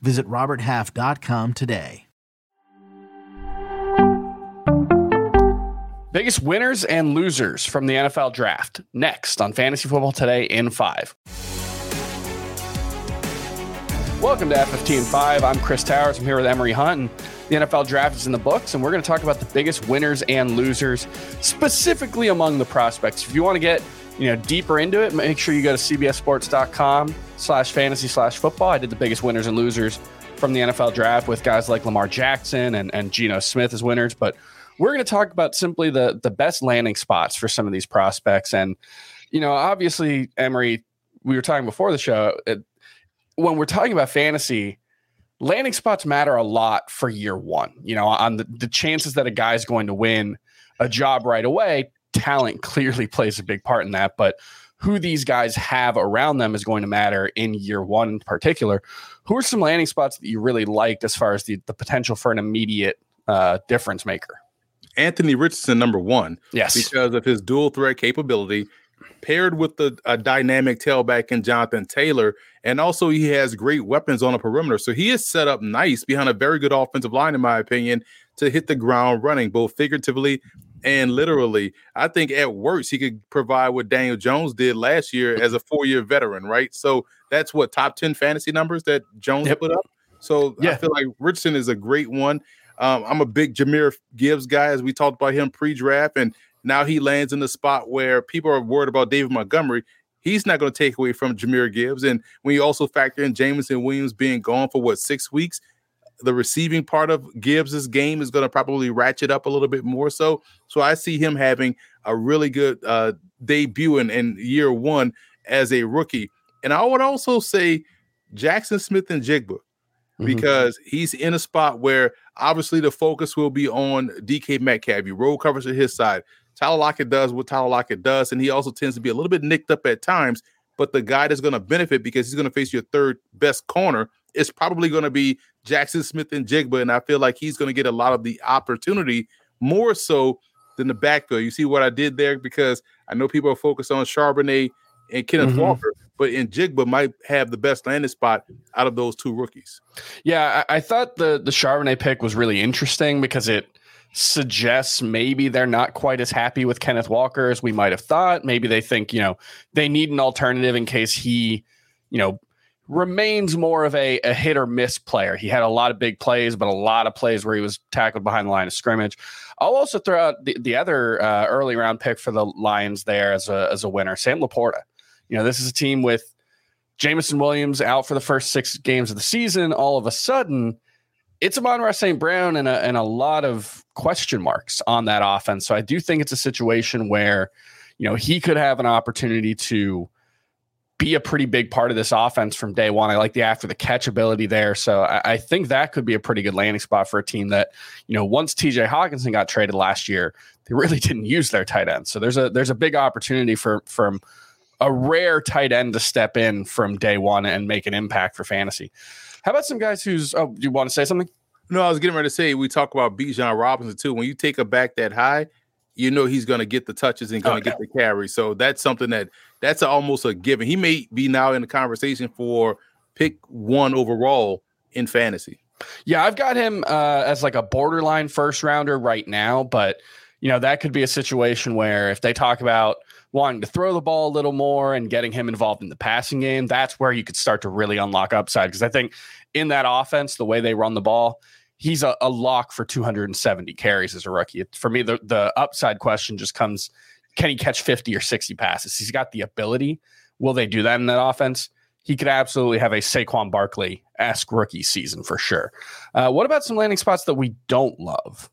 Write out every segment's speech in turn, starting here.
Visit RobertHalf.com today. Biggest winners and losers from the NFL draft. Next on Fantasy Football Today in 5. Welcome to F15 5. I'm Chris Towers. I'm here with Emory Hunt. And the NFL draft is in the books, and we're going to talk about the biggest winners and losers, specifically among the prospects. If you want to get you know deeper into it, make sure you go to cbssports.com slash fantasy slash football. I did the biggest winners and losers from the NFL draft with guys like Lamar Jackson and, and Geno Smith as winners. But we're going to talk about simply the the best landing spots for some of these prospects. And, you know, obviously, Emory, we were talking before the show. It, when we're talking about fantasy, landing spots matter a lot for year one. You know, on the, the chances that a guy's going to win a job right away, talent clearly plays a big part in that. But who these guys have around them is going to matter in year one in particular. Who are some landing spots that you really liked as far as the, the potential for an immediate uh, difference maker? Anthony Richardson, number one. Yes. Because of his dual threat capability, paired with the a dynamic tailback in Jonathan Taylor. And also, he has great weapons on the perimeter. So he is set up nice behind a very good offensive line, in my opinion, to hit the ground running, both figuratively and literally. I think at worst, he could provide what Daniel Jones did last year as a four year veteran, right? So that's what top 10 fantasy numbers that Jones yep. put up. So yeah. I feel like Richardson is a great one. Um, I'm a big Jahmyr Gibbs guy, as we talked about him pre draft. And now he lands in the spot where people are worried about David Montgomery. He's not going to take away from Jahmyr Gibbs. And when you also factor in Jameson Williams being gone for what six weeks, the receiving part of Gibbs's game is going to probably ratchet up a little bit more so. So I see him having a really good uh, debut in, in year one as a rookie. And I would also say Jackson Smith-Njigba mm-hmm. because he's in a spot where obviously the focus will be on DK Metcalf. You roll coverage at his side. Tyler Lockett does what Tyler Lockett does, and he also tends to be a little bit nicked up at times. But the guy that's going to benefit because he's going to face your third best corner is probably going to be Jackson Smith-Njigba, and I feel like he's going to get a lot of the opportunity more so than the backfield. You see what I did there because I know people are focused on Charbonnet and Kenneth mm-hmm. Walker, but Njigba might have the best landing spot out of those two rookies. Yeah, I, I thought the the Charbonnet pick was really interesting because it suggests maybe they're not quite as happy with Kenneth Walker as we might have thought. Maybe they think, you know, they need an alternative in case he, you know, remains more of a, a hit or miss player. He had a lot of big plays, but a lot of plays where he was tackled behind the line of scrimmage. I'll also throw out the, the other uh, early round pick for the Lions there as a, as a winner, Sam LaPorta. You know, this is a team with Jameson Williams out for the first six games of the season. All of a sudden, it's Amon-Ra St. Brown and a, and a lot of question marks on that offense. So I do think it's a situation where, you know, he could have an opportunity to be a pretty big part of this offense from day one. I like the after the catch ability there. So I, I, think that could be a pretty good landing spot for a team that, you know, once TJ Hockenson got traded last year, they really didn't use their tight end. So there's a there's a big opportunity for from a rare tight end to step in from day one and make an impact for fantasy. How about some guys who's oh, do you want to say something? No, I was getting ready to say we talk about Bijan Robinson too. When you take a back that high, you know he's going to get the touches and going to okay. get the carry. So that's something that that's almost a given. He may be now in the conversation for pick one overall in fantasy. Yeah, I've got him uh, as like a borderline first rounder right now, but you know that could be a situation where if they talk about wanting to throw the ball a little more and getting him involved in the passing game, that's where you could start to really unlock upside. Because I think in that offense, the way they run the ball, he's a, a lock for 270 carries as a rookie. For me, the, the upside question just comes can he catch 50 or 60 passes? He's got the ability. Will they do that in that offense? He could absolutely have a Saquon Barkley esque rookie season for sure. Uh, what about some landing spots that we don't love?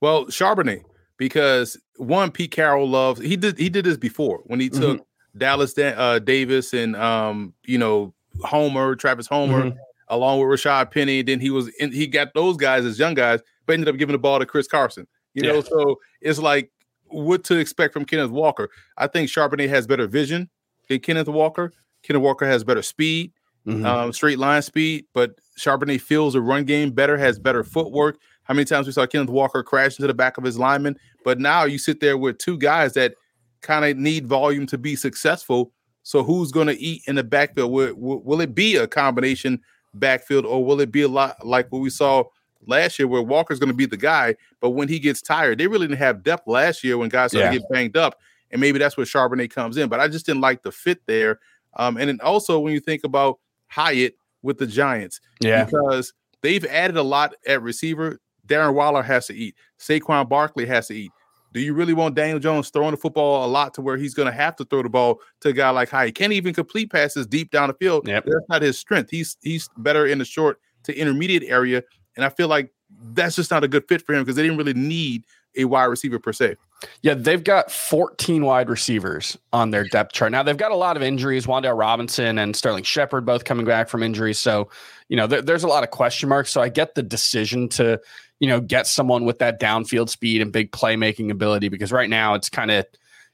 Well, Charbonnet, because one, Pete Carroll loves he did he did this before when he took mm-hmm. Dallas uh, Davis and um, you know Homer, Travis Homer. Mm-hmm along with Rashaad Penny. Then he was in, he got those guys as young guys, but ended up giving the ball to Chris Carson. You know, so it's like what to expect from Kenneth Walker. I think Charbonnet has better vision than Kenneth Walker. Kenneth Walker has better speed, mm-hmm. um, straight line speed, but Charbonnet feels the run game better, has better footwork. How many times we saw Kenneth Walker crash into the back of his lineman? But now you sit there with two guys that kind of need volume to be successful. So who's going to eat in the backfield? Will, will, will, it be a combination backfield, or will it be a lot like what we saw last year, where Walker's going to be the guy, but when he gets tired, they really didn't have depth last year when guys started yeah. get banged up, and maybe that's where Charbonnet comes in. But I just didn't like the fit there. Um, and then also when you think about Hyatt with the Giants, yeah, because they've added a lot at receiver. Darren Waller has to eat. Saquon Barkley has to eat. Do you really want Daniel Jones throwing the football a lot to where he's going to have to throw the ball to a guy like Hyatt? Can't even complete passes deep down the field. Yep. That's not his strength. He's he's better in the short to intermediate area. And I feel like that's just not a good fit for him because they didn't really need a wide receiver per se. Yeah, they've got 14 wide receivers on their depth chart. Now they've got a lot of injuries. Wan'Dale Robinson and Sterling Shepard both coming back from injuries. So, you know, there, there's a lot of question marks. So I get the decision to, you know, get someone with that downfield speed and big playmaking ability because right now it's kind of,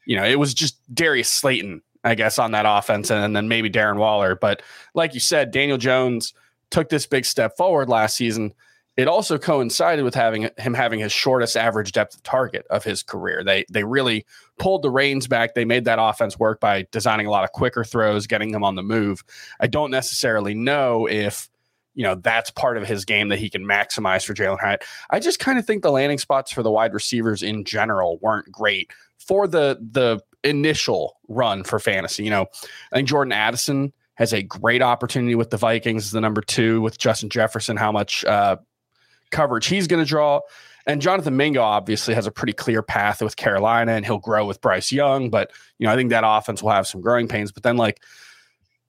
you know, it was just Darius Slayton, I guess, on that offense, and then maybe Darren Waller. But like you said, Daniel Jones took this big step forward last season it also coincided with having him having his shortest average depth of target of his career. They they really pulled the reins back. They made that offense work by designing a lot of quicker throws, getting them on the move. I don't necessarily know if you know that's part of his game that he can maximize for Jalin Hyatt. I just kind of think the landing spots for the wide receivers in general weren't great for the the initial run for fantasy. You know, I think Jordan Addison has a great opportunity with the Vikings as the number two with Justin Jefferson. How much uh, coverage he's going to draw. And Jonathan Mingo obviously has a pretty clear path with Carolina and he'll grow with Bryce Young. But, you know, I think that offense will have some growing pains. But then, like,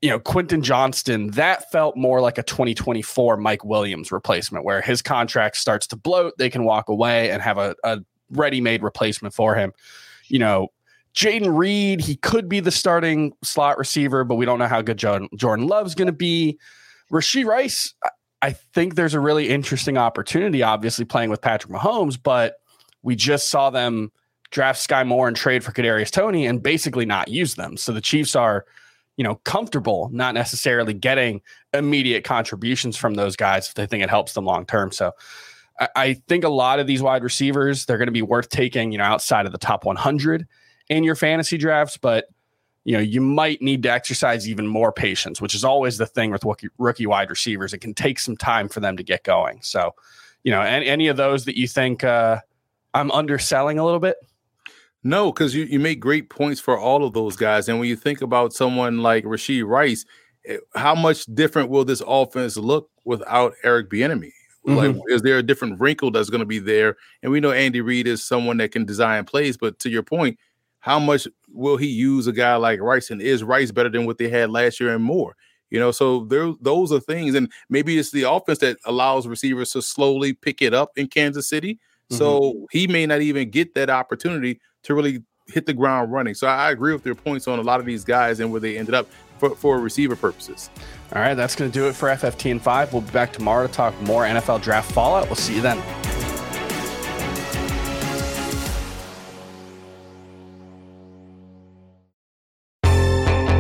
you know, Quentin Johnston, that felt more like a 2024 Mike Williams replacement where his contract starts to bloat. They can walk away and have a, a ready made replacement for him. You know, Jayden Reed, he could be the starting slot receiver, but we don't know how good Jordan, Jordan Love's going to be. Rashee Rice, I think there's a really interesting opportunity, obviously playing with Patrick Mahomes, but we just saw them draft Sky Moore and trade for Kadarius Toney and basically not use them. So the Chiefs are, you know, comfortable not necessarily getting immediate contributions from those guys if they think it helps them long term. So I, I think a lot of these wide receivers they're going to be worth taking, you know, outside of the top 100 in your fantasy drafts, but you know, you might need to exercise even more patience, which is always the thing with rookie, rookie wide receivers. It can take some time for them to get going. So, you know, any, any of those that you think uh, I'm underselling a little bit? No, because you, you make great points for all of those guys. And when you think about someone like Rashee Rice, eh, how much different will this offense look without Eric Bieniemy? Mm-hmm. Like, is there a different wrinkle that's going to be there? And we know Andy Reid is someone that can design plays, but to your point, how much will he use a guy like Rice? And is Rice better than what they had last year and more? You know, so there those are things, and maybe it's the offense that allows receivers to slowly pick it up in Kansas City. Mm-hmm. So he may not even get that opportunity to really hit the ground running. So I agree with your points on a lot of these guys and where they ended up for, for receiver purposes. All right, that's going to do it for FFT and five. We'll be back tomorrow to talk more NFL draft fallout. We'll see you then.